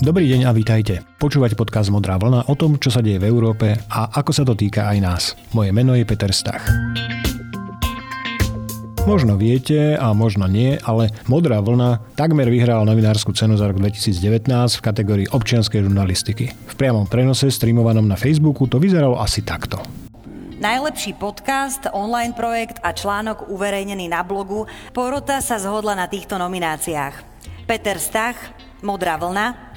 Dobrý deň a vítajte. Počúvate podcast Modrá vlna o tom, čo sa deje v Európe a ako sa to týka aj nás. Moje meno je Peter Stach. Možno viete a možno nie, ale Modrá vlna takmer vyhrala novinárskú cenu za rok 2019 v kategórii občianskej žurnalistiky. V priamom prenose streamovanom na Facebooku to vyzeralo asi takto. Najlepší podcast, online projekt a článok uverejnený na blogu Porota sa zhodla na týchto nomináciách. Peter Stach, Modrá vlna,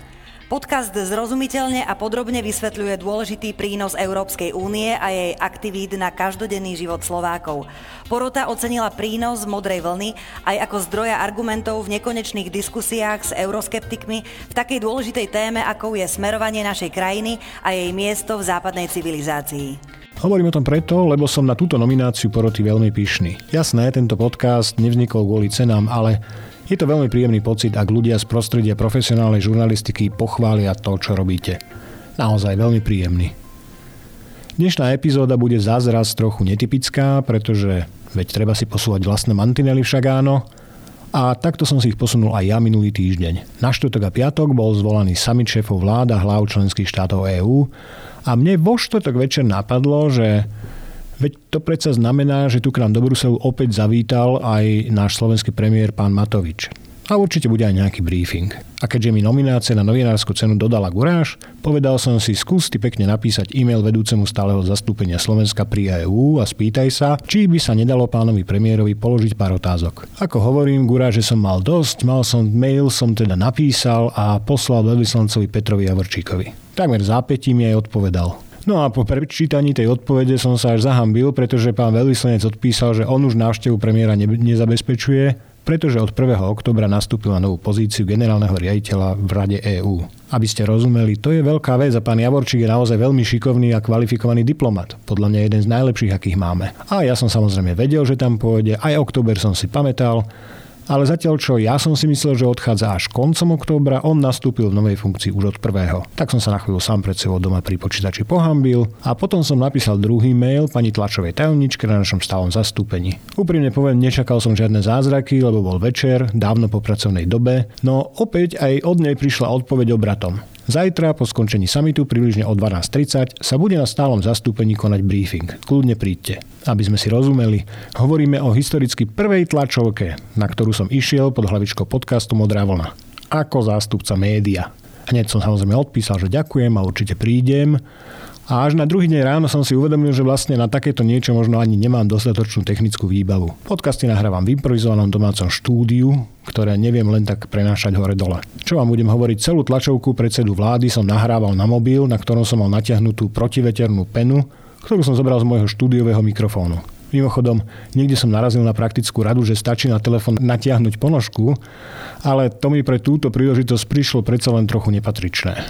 Podcast zrozumiteľne a podrobne vysvetľuje dôležitý prínos Európskej únie a jej aktivít na každodenný život Slovákov. Porota ocenila prínos modrej vlny aj ako zdroja argumentov v nekonečných diskusiách s euroskeptikmi v takej dôležitej téme, ako je smerovanie našej krajiny a jej miesto v západnej civilizácii. Hovorím o tom preto, lebo som na túto nomináciu poroty veľmi pyšný. Jasné, tento podcast nevznikol kvôli cenám, ale je to veľmi príjemný pocit, ak ľudia z prostredia profesionálnej žurnalistiky pochvália to, čo robíte. Naozaj veľmi príjemný. Dnešná epizóda bude zázraz trochu netypická, pretože veď treba si posúvať vlastné mantinely však áno. A takto som si ich posunul aj ja minulý týždeň. Na štvrtok a piatok bol zvolaný summit šéfov vláda hlav členských štátov EÚ a mne vo štvrtok večer napadlo, že Veď to predsa znamená, že tu k nám do Bruselu opäť zavítal aj náš slovenský premiér pán Matovič. A určite bude aj nejaký briefing. A keďže mi nominácia na novinárskú cenu dodala guráž, povedal som si skús ty pekne napísať e-mail vedúcemu stáleho zastúpenia Slovenska pri EU a spýtaj sa, či by sa nedalo pánovi premiérovi položiť pár otázok. Ako hovorím, guráže som mal dosť, mal som mail, som teda napísal a poslal veľvyslancovi Petrovi Javorčíkovi. Takmer zápätím mi aj odpovedal. No a po prečítaní tej odpovede som sa až zahambil, pretože pán veľvyslanec odpísal, že on už návštevu premiéra ne- nezabezpečuje, pretože od 1. oktobra nastúpil na novú pozíciu generálneho riaditeľa v Rade EÚ. Aby ste rozumeli, to je veľká vec a pán Javorčík je naozaj veľmi šikovný a kvalifikovaný diplomat. Podľa mňa jeden z najlepších, akých máme. A ja som samozrejme vedel, že tam pôjde, aj október som si pamätal, ale zatiaľ, čo ja som si myslel, že odchádza až koncom októbra, on nastúpil v novej funkcii už od prvého. Tak som sa na chvíľu sám pred sebou doma pri počítači pohambil a potom som napísal druhý mail pani tlačovej tajomničke na našom stálom zastúpení. Úprimne poviem, nečakal som žiadne zázraky, lebo bol večer, dávno po pracovnej dobe, no opäť aj od nej prišla odpoveď obratom. Zajtra po skončení samitu približne o 12.30 sa bude na stálom zastúpení konať briefing. Kľudne príďte. Aby sme si rozumeli, hovoríme o historicky prvej tlačovke, na ktorú som išiel pod hlavičkou podcastu Modrá vlna. Ako zástupca média. Hneď som samozrejme odpísal, že ďakujem a určite prídem. A až na druhý deň ráno som si uvedomil, že vlastne na takéto niečo možno ani nemám dostatočnú technickú výbavu. Podcasty nahrávam v improvizovanom domácom štúdiu, ktoré neviem len tak prenášať hore-dole. Čo vám budem hovoriť, celú tlačovku predsedu vlády som nahrával na mobil, na ktorom som mal natiahnutú protiveternú penu, ktorú som zobral z môjho štúdiového mikrofónu. Mimochodom, niekde som narazil na praktickú radu, že stačí na telefón natiahnuť ponožku, ale to mi pre túto príležitosť prišlo predsa len trochu nepatričné.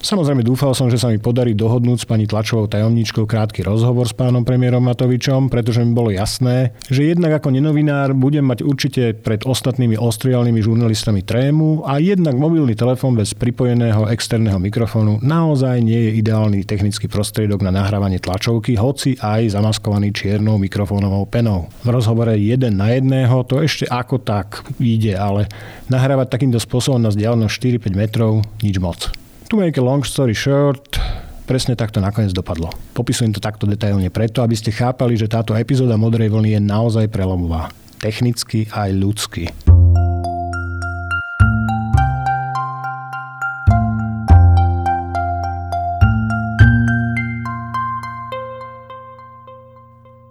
Samozrejme dúfal som, že sa mi podarí dohodnúť s pani tlačovou tajomničkou krátky rozhovor s pánom premiérom Matovičom, pretože mi bolo jasné, že jednak ako nenovinár budem mať určite pred ostatnými ostrialnými žurnalistami trému a jednak mobilný telefón bez pripojeného externého mikrofónu naozaj nie je ideálny technický prostriedok na nahrávanie tlačovky, hoci aj zamaskovaný čiernou mikrofónovou penou. V rozhovore jeden na jedného to ešte ako tak ide, ale nahrávať takýmto spôsobom na vzdialenosť 4-5 metrov nič moc. To make a long story short, presne takto nakoniec dopadlo. Popisujem to takto detailne preto, aby ste chápali, že táto epizóda Modrej vlny je naozaj prelomová. Technicky aj ľudsky.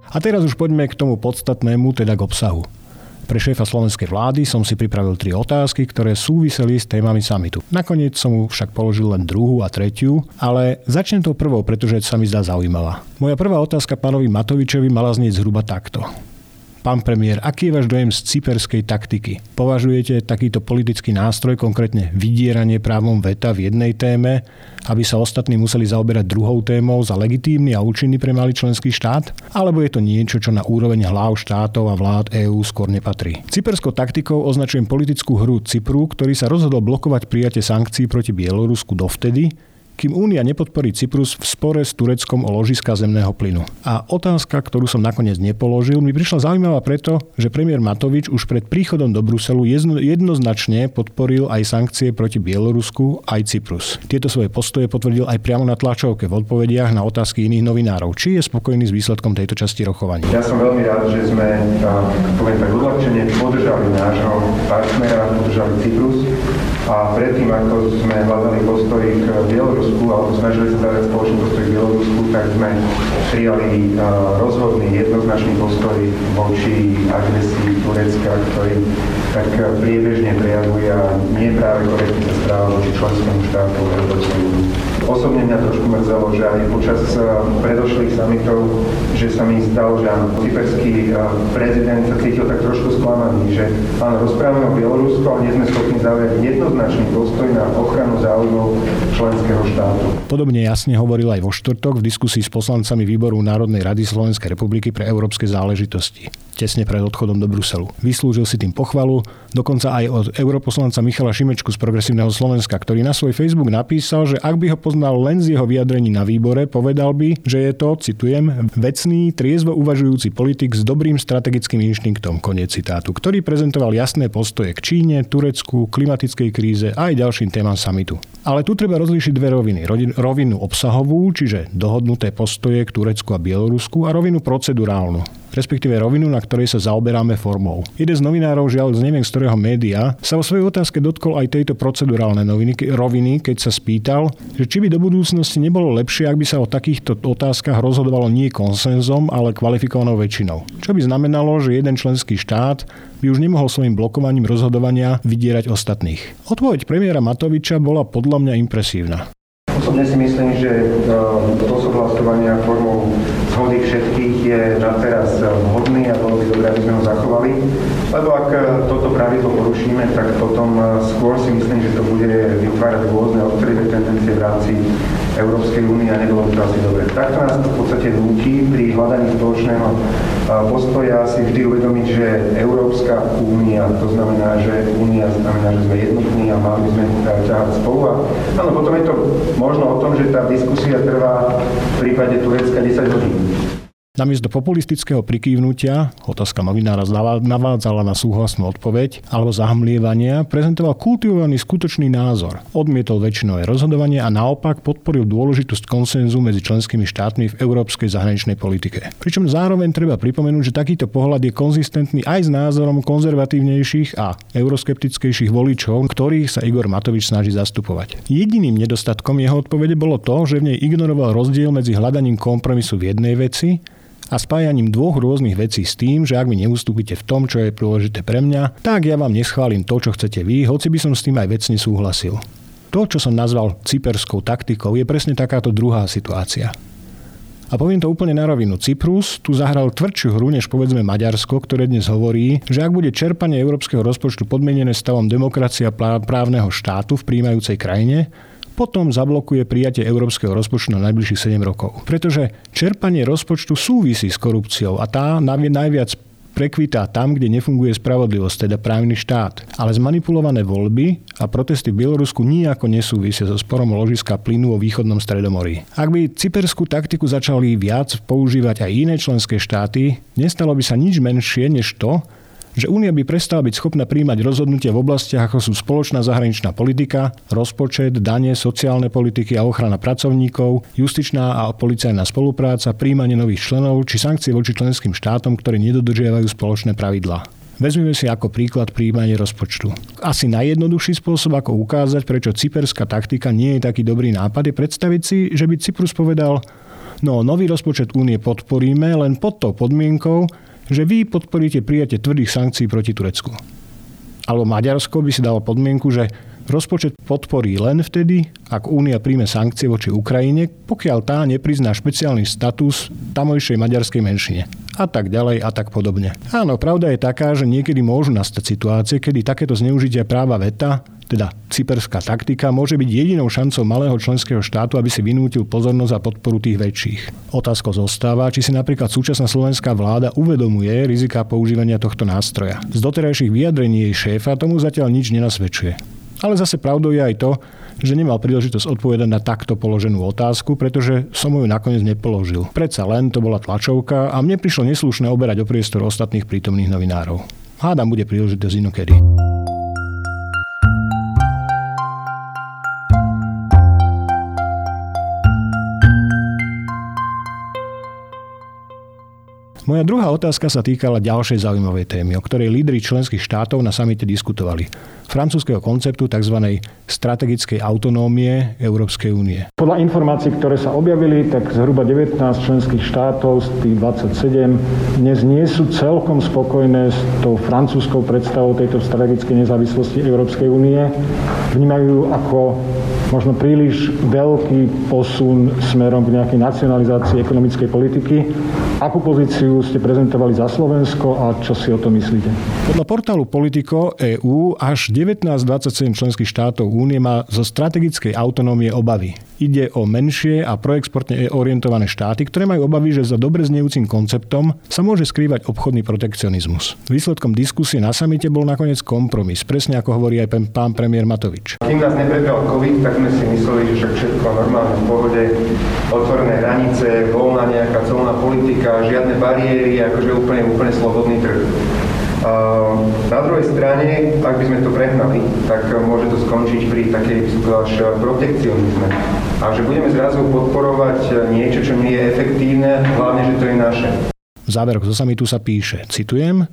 A teraz už poďme k tomu podstatnému, teda k obsahu. Pre šéfa slovenskej vlády som si pripravil tri otázky, ktoré súviseli s témami samitu. Nakoniec som mu však položil len druhú a tretiu, ale začnem to prvou, pretože sa mi zdá zaujímavá. Moja prvá otázka pánovi Matovičovi mala znieť zhruba takto. Pán premiér, aký je váš dojem z cyperskej taktiky? Považujete takýto politický nástroj, konkrétne vydieranie právom veta v jednej téme, aby sa ostatní museli zaoberať druhou témou za legitímny a účinný pre malý členský štát? Alebo je to niečo, čo na úroveň hlav štátov a vlád EÚ skôr nepatrí? Cyperskou taktikou označujem politickú hru Cypru, ktorý sa rozhodol blokovať prijatie sankcií proti Bielorusku dovtedy, kým Únia nepodporí Cyprus v spore s Tureckom o ložiska zemného plynu. A otázka, ktorú som nakoniec nepoložil, mi prišla zaujímavá preto, že premiér Matovič už pred príchodom do Bruselu jedno, jednoznačne podporil aj sankcie proti Bielorusku aj Cyprus. Tieto svoje postoje potvrdil aj priamo na tlačovke v odpovediach na otázky iných novinárov. Či je spokojný s výsledkom tejto časti rokovania? Ja som veľmi rád, že sme, poviem tak podržali nášho partnera, podržali Cyprus a predtým, ako sme hľadali postoj k Bielorusku, alebo snažili sa dať spoločný postoj k Bielorusku, tak sme prijali rozhodný jednoznačný postoj voči agresii Turecka, ktorý tak priebežne prejavuje a nie práve korektne sa správa voči členskému štátu Európskej únie. Osobne mňa trošku mrzelo, že aj počas predošlých samitov, že sa mi zdalo, že cyperský prezident sa cítil tak trošku sklamaný, že áno, rozprávame o Bielorusku, ale nie sme schopní zaujať jednoznačný postoj na ochranu záujmov členského štátu. Podobne jasne hovoril aj vo štvrtok v diskusii s poslancami výboru Národnej rady Slovenskej republiky pre európske záležitosti tesne pred odchodom do Bruselu. Vyslúžil si tým pochvalu, dokonca aj od europoslanca Michala Šimečku z Progresívneho Slovenska, ktorý na svoj Facebook napísal, že ak by ho poznal len z jeho vyjadrení na výbore, povedal by, že je to, citujem, vecný, triezvo uvažujúci politik s dobrým strategickým inštinktom, koniec citátu, ktorý prezentoval jasné postoje k Číne, Turecku, klimatickej kríze a aj ďalším témam samitu. Ale tu treba rozlíšiť dve roviny. Rovinu obsahovú, čiže dohodnuté postoje k Turecku a Bielorusku a rovinu procedurálnu, respektíve rovinu, na ktorej sa zaoberáme formou. Jeden z novinárov, žiaľ z neviem z ktorého média, sa vo svojej otázke dotkol aj tejto procedurálnej noviny, roviny, keď sa spýtal, že či by do budúcnosti nebolo lepšie, ak by sa o takýchto otázkach rozhodovalo nie konsenzom, ale kvalifikovanou väčšinou. Čo by znamenalo, že jeden členský štát by už nemohol svojim blokovaním rozhodovania vydierať ostatných. Odpoveď premiéra Matoviča bola podľa mňa impresívna. Osobne si myslím, že e, spôsob hlasovania formou zhody všetkých je na teraz e, vhodný a aby sme ho zachovali. Lebo ak e, toto pravidlo porušíme, tak potom skôr si myslím, že to bude vytvárať rôzne odkryvé tendencie v rámci Európskej únie a nebolo by to asi dobre. Takto nás to v podstate nutí pri hľadaní spoločného postoja si vždy uvedomiť, že Európska únia, to znamená, že únia znamená, že sme jednotní a mali by sme ťahať spolu. A áno, potom je to možno o tom, že tá diskusia trvá v prípade Turecka 10 hodín. Namiesto populistického prikývnutia, otázka novinára navádzala na súhlasnú odpoveď, alebo zahmlievania, prezentoval kultivovaný skutočný názor. Odmietol väčšinové rozhodovanie a naopak podporil dôležitosť konsenzu medzi členskými štátmi v európskej zahraničnej politike. Pričom zároveň treba pripomenúť, že takýto pohľad je konzistentný aj s názorom konzervatívnejších a euroskeptickejších voličov, ktorých sa Igor Matovič snaží zastupovať. Jediným nedostatkom jeho odpovede bolo to, že v nej ignoroval rozdiel medzi hľadaním kompromisu v jednej veci a spájaním dvoch rôznych vecí s tým, že ak mi neustúpite v tom, čo je dôležité pre mňa, tak ja vám neschválim to, čo chcete vy, hoci by som s tým aj vecne súhlasil. To, čo som nazval cyperskou taktikou, je presne takáto druhá situácia. A poviem to úplne na rovinu. Cyprus tu zahral tvrdšiu hru než povedzme Maďarsko, ktoré dnes hovorí, že ak bude čerpanie európskeho rozpočtu podmienené stavom demokracia právneho štátu v príjmajúcej krajine, potom zablokuje prijatie európskeho rozpočtu na najbližších 7 rokov. Pretože čerpanie rozpočtu súvisí s korupciou a tá najviac prekvitá tam, kde nefunguje spravodlivosť, teda právny štát. Ale zmanipulované voľby a protesty v Bielorusku nijako nesúvisia so sporom ložiska plynu vo východnom stredomorí. Ak by cyperskú taktiku začali viac používať aj iné členské štáty, nestalo by sa nič menšie než to, že Únia by prestala byť schopná príjmať rozhodnutia v oblastiach, ako sú spoločná zahraničná politika, rozpočet, dane, sociálne politiky a ochrana pracovníkov, justičná a policajná spolupráca, príjmanie nových členov či sankcie voči členským štátom, ktoré nedodržiavajú spoločné pravidlá. Vezmeme si ako príklad príjmanie rozpočtu. Asi najjednoduchší spôsob, ako ukázať, prečo cyperská taktika nie je taký dobrý nápad, je predstaviť si, že by Cyprus povedal, no nový rozpočet únie podporíme len pod tou podmienkou, že vy podporíte prijatie tvrdých sankcií proti Turecku. Alebo Maďarsko by si dalo podmienku, že rozpočet podporí len vtedy, ak Únia príjme sankcie voči Ukrajine, pokiaľ tá neprizná špeciálny status tamojšej maďarskej menšine. A tak ďalej a tak podobne. Áno, pravda je taká, že niekedy môžu nastať situácie, kedy takéto zneužitia práva veta teda cyperská taktika, môže byť jedinou šancou malého členského štátu, aby si vynútil pozornosť a podporu tých väčších. Otázka zostáva, či si napríklad súčasná slovenská vláda uvedomuje rizika používania tohto nástroja. Z doterajších vyjadrení jej šéfa tomu zatiaľ nič nenasvedčuje. Ale zase pravdou je aj to, že nemal príležitosť odpovedať na takto položenú otázku, pretože som ju nakoniec nepoložil. Predsa len to bola tlačovka a mne prišlo neslušné oberať o priestor ostatných prítomných novinárov. Hádam bude príležitosť inokedy. Moja druhá otázka sa týkala ďalšej zaujímavej témy, o ktorej lídry členských štátov na samite diskutovali. Francúzského konceptu tzv. strategickej autonómie Európskej únie. Podľa informácií, ktoré sa objavili, tak zhruba 19 členských štátov z tých 27 dnes nie sú celkom spokojné s tou francúzskou predstavou tejto strategickej nezávislosti Európskej únie. Vnímajú ako možno príliš veľký posun smerom k nejakej nacionalizácii ekonomickej politiky. Akú pozíciu ste prezentovali za Slovensko a čo si o to myslíte? Podľa portálu Politico EU až 19-27 členských štátov únie má zo strategickej autonómie obavy. Ide o menšie a proexportne orientované štáty, ktoré majú obavy, že za dobre znejúcim konceptom sa môže skrývať obchodný protekcionizmus. Výsledkom diskusie na samite bol nakoniec kompromis, presne ako hovorí aj pán premiér Matovič. Kým nás neprebral COVID, tak sme si mysleli, že všetko normálne v pohode, otvorené hranice, voľná nejaká celná politika, žiadne bariéry, akože úplne, úplne slobodný trh. Na druhej strane, ak by sme to prehnali, tak môže to skončiť pri takej, by až protekcionizme. A že budeme zrazu podporovať niečo, čo nie je efektívne, hlavne, že to je naše. V zo samitu sa píše, citujem,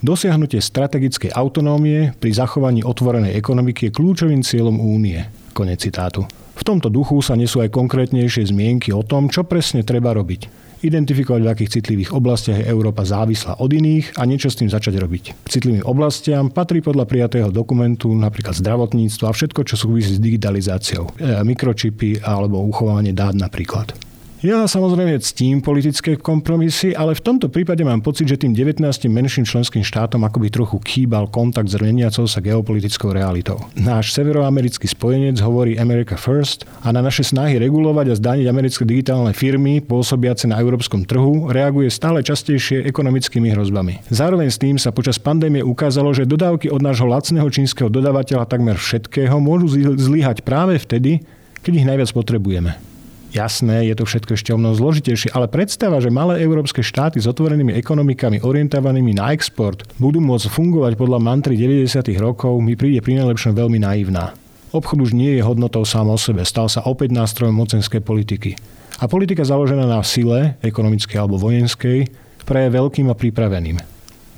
Dosiahnutie strategickej autonómie pri zachovaní otvorenej ekonomiky je kľúčovým cieľom únie. Konec citátu. V tomto duchu sa nesú aj konkrétnejšie zmienky o tom, čo presne treba robiť identifikovať, v akých citlivých oblastiach je Európa závislá od iných a niečo s tým začať robiť. K citlivým oblastiam patrí podľa prijatého dokumentu napríklad zdravotníctvo a všetko, čo súvisí s digitalizáciou, e, mikročipy alebo uchovanie dát napríklad. Ja samozrejme ctím politické kompromisy, ale v tomto prípade mám pocit, že tým 19 menším členským štátom akoby trochu chýbal kontakt s meniacou sa geopolitickou realitou. Náš severoamerický spojenec hovorí America First a na naše snahy regulovať a zdaniť americké digitálne firmy pôsobiace na európskom trhu reaguje stále častejšie ekonomickými hrozbami. Zároveň s tým sa počas pandémie ukázalo, že dodávky od nášho lacného čínskeho dodávateľa takmer všetkého môžu zlyhať práve vtedy, keď ich najviac potrebujeme. Jasné, je to všetko ešte o mnoho zložitejšie, ale predstava, že malé európske štáty s otvorenými ekonomikami orientovanými na export budú môcť fungovať podľa mantry 90. rokov mi príde pri najlepšom veľmi naivná. Obchod už nie je hodnotou sám o sebe, stal sa opäť nástrojom mocenskej politiky. A politika založená na sile, ekonomickej alebo vojenskej, pre veľkým a pripraveným.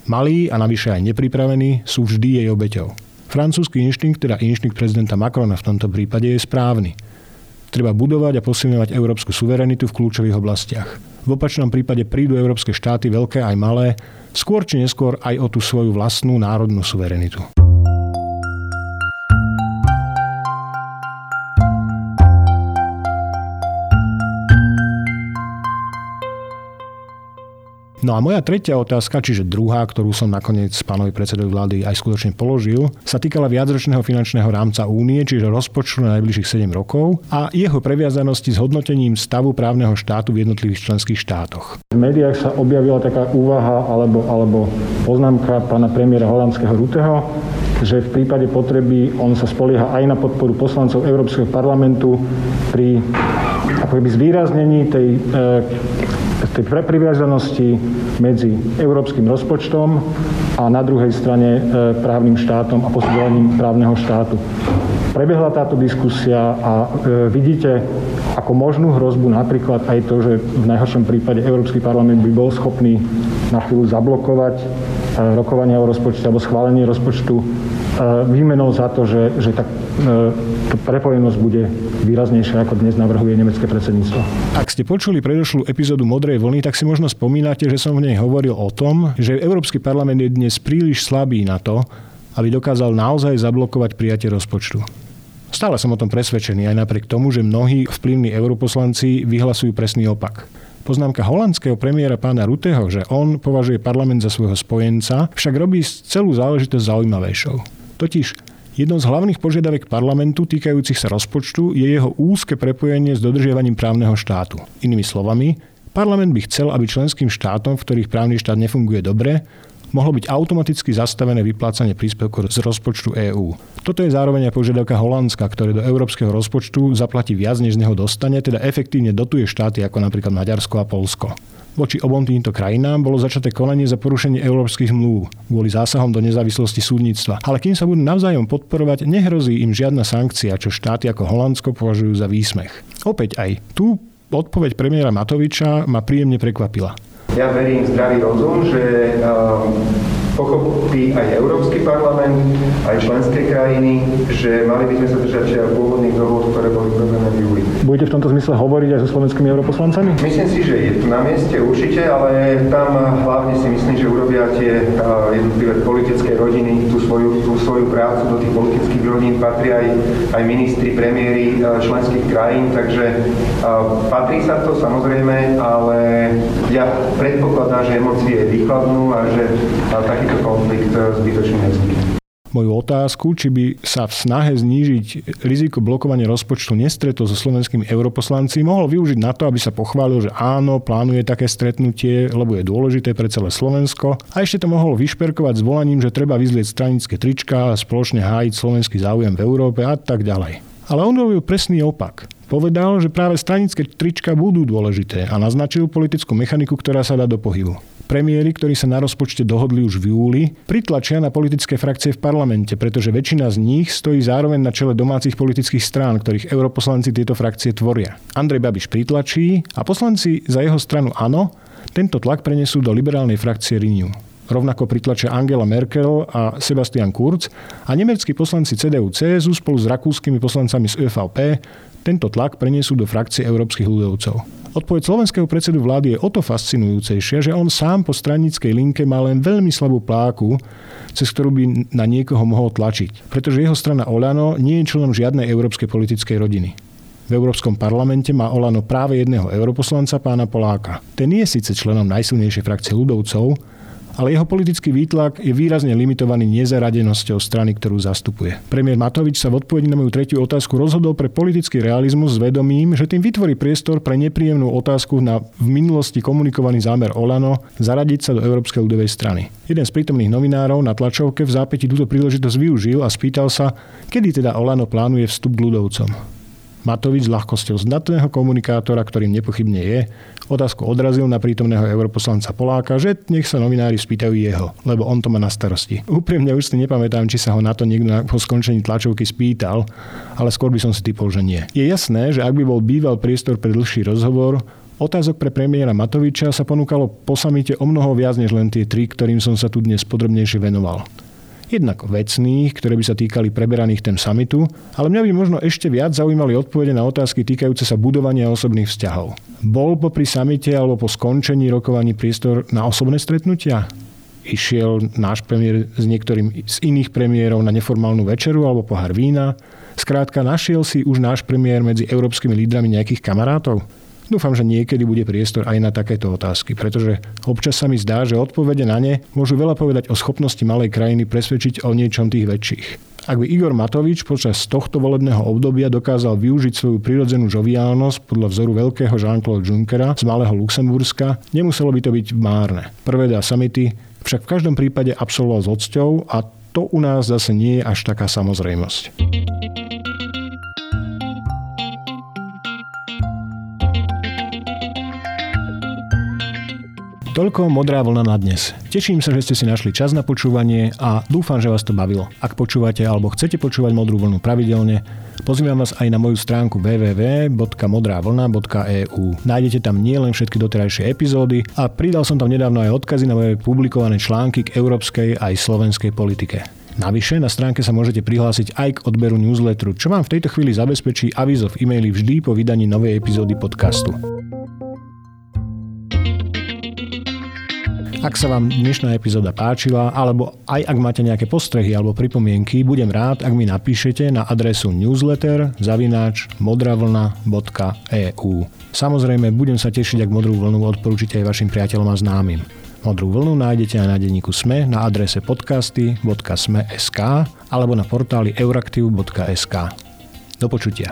Malí a navyše aj nepripravení sú vždy jej obeťou. Francúzsky inštinkt, teda inštinkt prezidenta Macrona v tomto prípade je správny – Treba budovať a posilňovať európsku suverenitu v kľúčových oblastiach. V opačnom prípade prídu európske štáty, veľké aj malé, skôr či neskôr aj o tú svoju vlastnú národnú suverenitu. No a moja tretia otázka, čiže druhá, ktorú som nakoniec pánovi predsedovi vlády aj skutočne položil, sa týkala viacročného finančného rámca únie, čiže rozpočtu na najbližších 7 rokov a jeho previazanosti s hodnotením stavu právneho štátu v jednotlivých členských štátoch. V médiách sa objavila taká úvaha alebo, alebo poznámka pána premiéra holandského Ruteho, že v prípade potreby on sa spolieha aj na podporu poslancov Európskeho parlamentu pri akoby zvýraznení tej e, tej priviazanosti medzi európskym rozpočtom a na druhej strane e, právnym štátom a posudzovaním právneho štátu. Prebehla táto diskusia a e, vidíte ako možnú hrozbu napríklad aj to, že v najhoršom prípade Európsky parlament by bol schopný na chvíľu zablokovať e, rokovania o rozpočte alebo schválenie rozpočtu výmenou za to, že, že tá, tá prepojenosť bude výraznejšia, ako dnes navrhuje nemecké predsedníctvo. Ak ste počuli predošlú epizódu Modrej vlny, tak si možno spomínate, že som v nej hovoril o tom, že Európsky parlament je dnes príliš slabý na to, aby dokázal naozaj zablokovať prijatie rozpočtu. Stále som o tom presvedčený, aj napriek tomu, že mnohí vplyvní europoslanci vyhlasujú presný opak. Poznámka holandského premiéra pána Ruteho, že on považuje parlament za svojho spojenca, však robí celú záležitosť zaujímavejšou. Totiž jednou z hlavných požiadaviek parlamentu týkajúcich sa rozpočtu je jeho úzke prepojenie s dodržiavaním právneho štátu. Inými slovami, parlament by chcel, aby členským štátom, v ktorých právny štát nefunguje dobre, mohlo byť automaticky zastavené vyplácanie príspevkov z rozpočtu EÚ. Toto je zároveň aj požiadavka Holandska, ktoré do európskeho rozpočtu zaplatí viac, než z neho dostane, teda efektívne dotuje štáty ako napríklad Maďarsko a Polsko. Voči obom týmto krajinám bolo začaté konanie za porušenie európskych mluv kvôli zásahom do nezávislosti súdnictva. Ale kým sa budú navzájom podporovať, nehrozí im žiadna sankcia, čo štáty ako Holandsko považujú za výsmech. Opäť aj tu odpoveď premiéra Matoviča ma príjemne prekvapila. Ja verím zdravý rozum, že pochopí aj Európsky parlament, aj členské krajiny, že mali by sme sa držať pôvodných dohod, ktoré boli v. Budete v tomto zmysle hovoriť aj so slovenskými europoslancami? Myslím si, že je to na mieste určite, ale tam hlavne si myslím, že urobia tie jednotlivé politické rodiny tú svoju, tú svoju prácu. Do tých politických rodín patria aj, aj ministri, premiéry členských krajín, takže patrí sa to samozrejme, ale ja predpokladám, že emócie vychladnú a že tak takýto konflikt eh, zbytočne nevznikne moju otázku, či by sa v snahe znížiť riziko blokovania rozpočtu nestretol so slovenskými europoslanci, mohol využiť na to, aby sa pochválil, že áno, plánuje také stretnutie, lebo je dôležité pre celé Slovensko. A ešte to mohol vyšperkovať s volaním, že treba vyzlieť stranické trička a spoločne hájiť slovenský záujem v Európe a tak ďalej. Ale on robil presný opak. Povedal, že práve stranické trička budú dôležité a naznačil politickú mechaniku, ktorá sa dá do pohybu premiéry, ktorí sa na rozpočte dohodli už v júli, pritlačia na politické frakcie v parlamente, pretože väčšina z nich stojí zároveň na čele domácich politických strán, ktorých europoslanci tieto frakcie tvoria. Andrej Babiš pritlačí a poslanci za jeho stranu áno, tento tlak prenesú do liberálnej frakcie Renew. Rovnako pritlačia Angela Merkel a Sebastian Kurz a nemeckí poslanci CDU-CSU spolu s rakúskymi poslancami z ÖVP tento tlak prenesú do frakcie európskych ľudovcov. Odpoveď slovenského predsedu vlády je o to fascinujúcejšia, že on sám po stranickej linke má len veľmi slabú pláku, cez ktorú by na niekoho mohol tlačiť. Pretože jeho strana Olano nie je členom žiadnej európskej politickej rodiny. V Európskom parlamente má Olano práve jedného europoslanca pána Poláka. Ten je síce členom najsilnejšej frakcie ľudovcov, ale jeho politický výtlak je výrazne limitovaný nezaradenosťou strany, ktorú zastupuje. Premiér Matovič sa v odpovedi na moju tretiu otázku rozhodol pre politický realizmus s vedomím, že tým vytvorí priestor pre nepríjemnú otázku na v minulosti komunikovaný zámer Olano zaradiť sa do Európskej ľudovej strany. Jeden z prítomných novinárov na tlačovke v zápäti túto príležitosť využil a spýtal sa, kedy teda Olano plánuje vstup k ľudovcom. Matovič s ľahkosťou zdatného komunikátora, ktorým nepochybne je, otázku odrazil na prítomného europoslanca Poláka, že nech sa novinári spýtajú jeho, lebo on to má na starosti. Úprimne už si nepamätám, či sa ho na to niekto po skončení tlačovky spýtal, ale skôr by som si typol, že nie. Je jasné, že ak by bol býval priestor pre dlhší rozhovor, Otázok pre premiéra Matoviča sa ponúkalo po samite o mnoho viac než len tie tri, ktorým som sa tu dnes podrobnejšie venoval jednak vecných, ktoré by sa týkali preberaných tém samitu, ale mňa by možno ešte viac zaujímali odpovede na otázky týkajúce sa budovania osobných vzťahov. Bol popri samite alebo po skončení rokovaní priestor na osobné stretnutia? Išiel náš premiér s niektorým z iných premiérov na neformálnu večeru alebo pohár vína? Skrátka, našiel si už náš premiér medzi európskymi lídrami nejakých kamarátov? Dúfam, že niekedy bude priestor aj na takéto otázky, pretože občas sa mi zdá, že odpovede na ne môžu veľa povedať o schopnosti malej krajiny presvedčiť o niečom tých väčších. Ak by Igor Matovič počas tohto volebného obdobia dokázal využiť svoju prirodzenú žoviálnosť podľa vzoru veľkého Jean-Claude Junckera z malého Luxemburska, nemuselo by to byť márne. Prvé dva samity však v každom prípade absolvoval s odsťou a to u nás zase nie je až taká samozrejmosť. Toľko Modrá vlna na dnes. Teším sa, že ste si našli čas na počúvanie a dúfam, že vás to bavilo. Ak počúvate alebo chcete počúvať Modrú vlnu pravidelne, pozývam vás aj na moju stránku www.modravlna.eu. Nájdete tam nielen všetky doterajšie epizódy a pridal som tam nedávno aj odkazy na moje publikované články k európskej aj slovenskej politike. Navyše na stránke sa môžete prihlásiť aj k odberu newsletteru, čo vám v tejto chvíli zabezpečí avizo v e-maili vždy po vydaní novej epizódy podcastu. Ak sa vám dnešná epizóda páčila, alebo aj ak máte nejaké postrehy alebo pripomienky, budem rád, ak mi napíšete na adresu newsletter zavináč modravlna.eu. Samozrejme, budem sa tešiť, ak modrú vlnu odporúčite aj vašim priateľom a známym. Modrú vlnu nájdete aj na denníku SME na adrese podcasty.sme.sk alebo na portáli euraktiv.sk. Do počutia.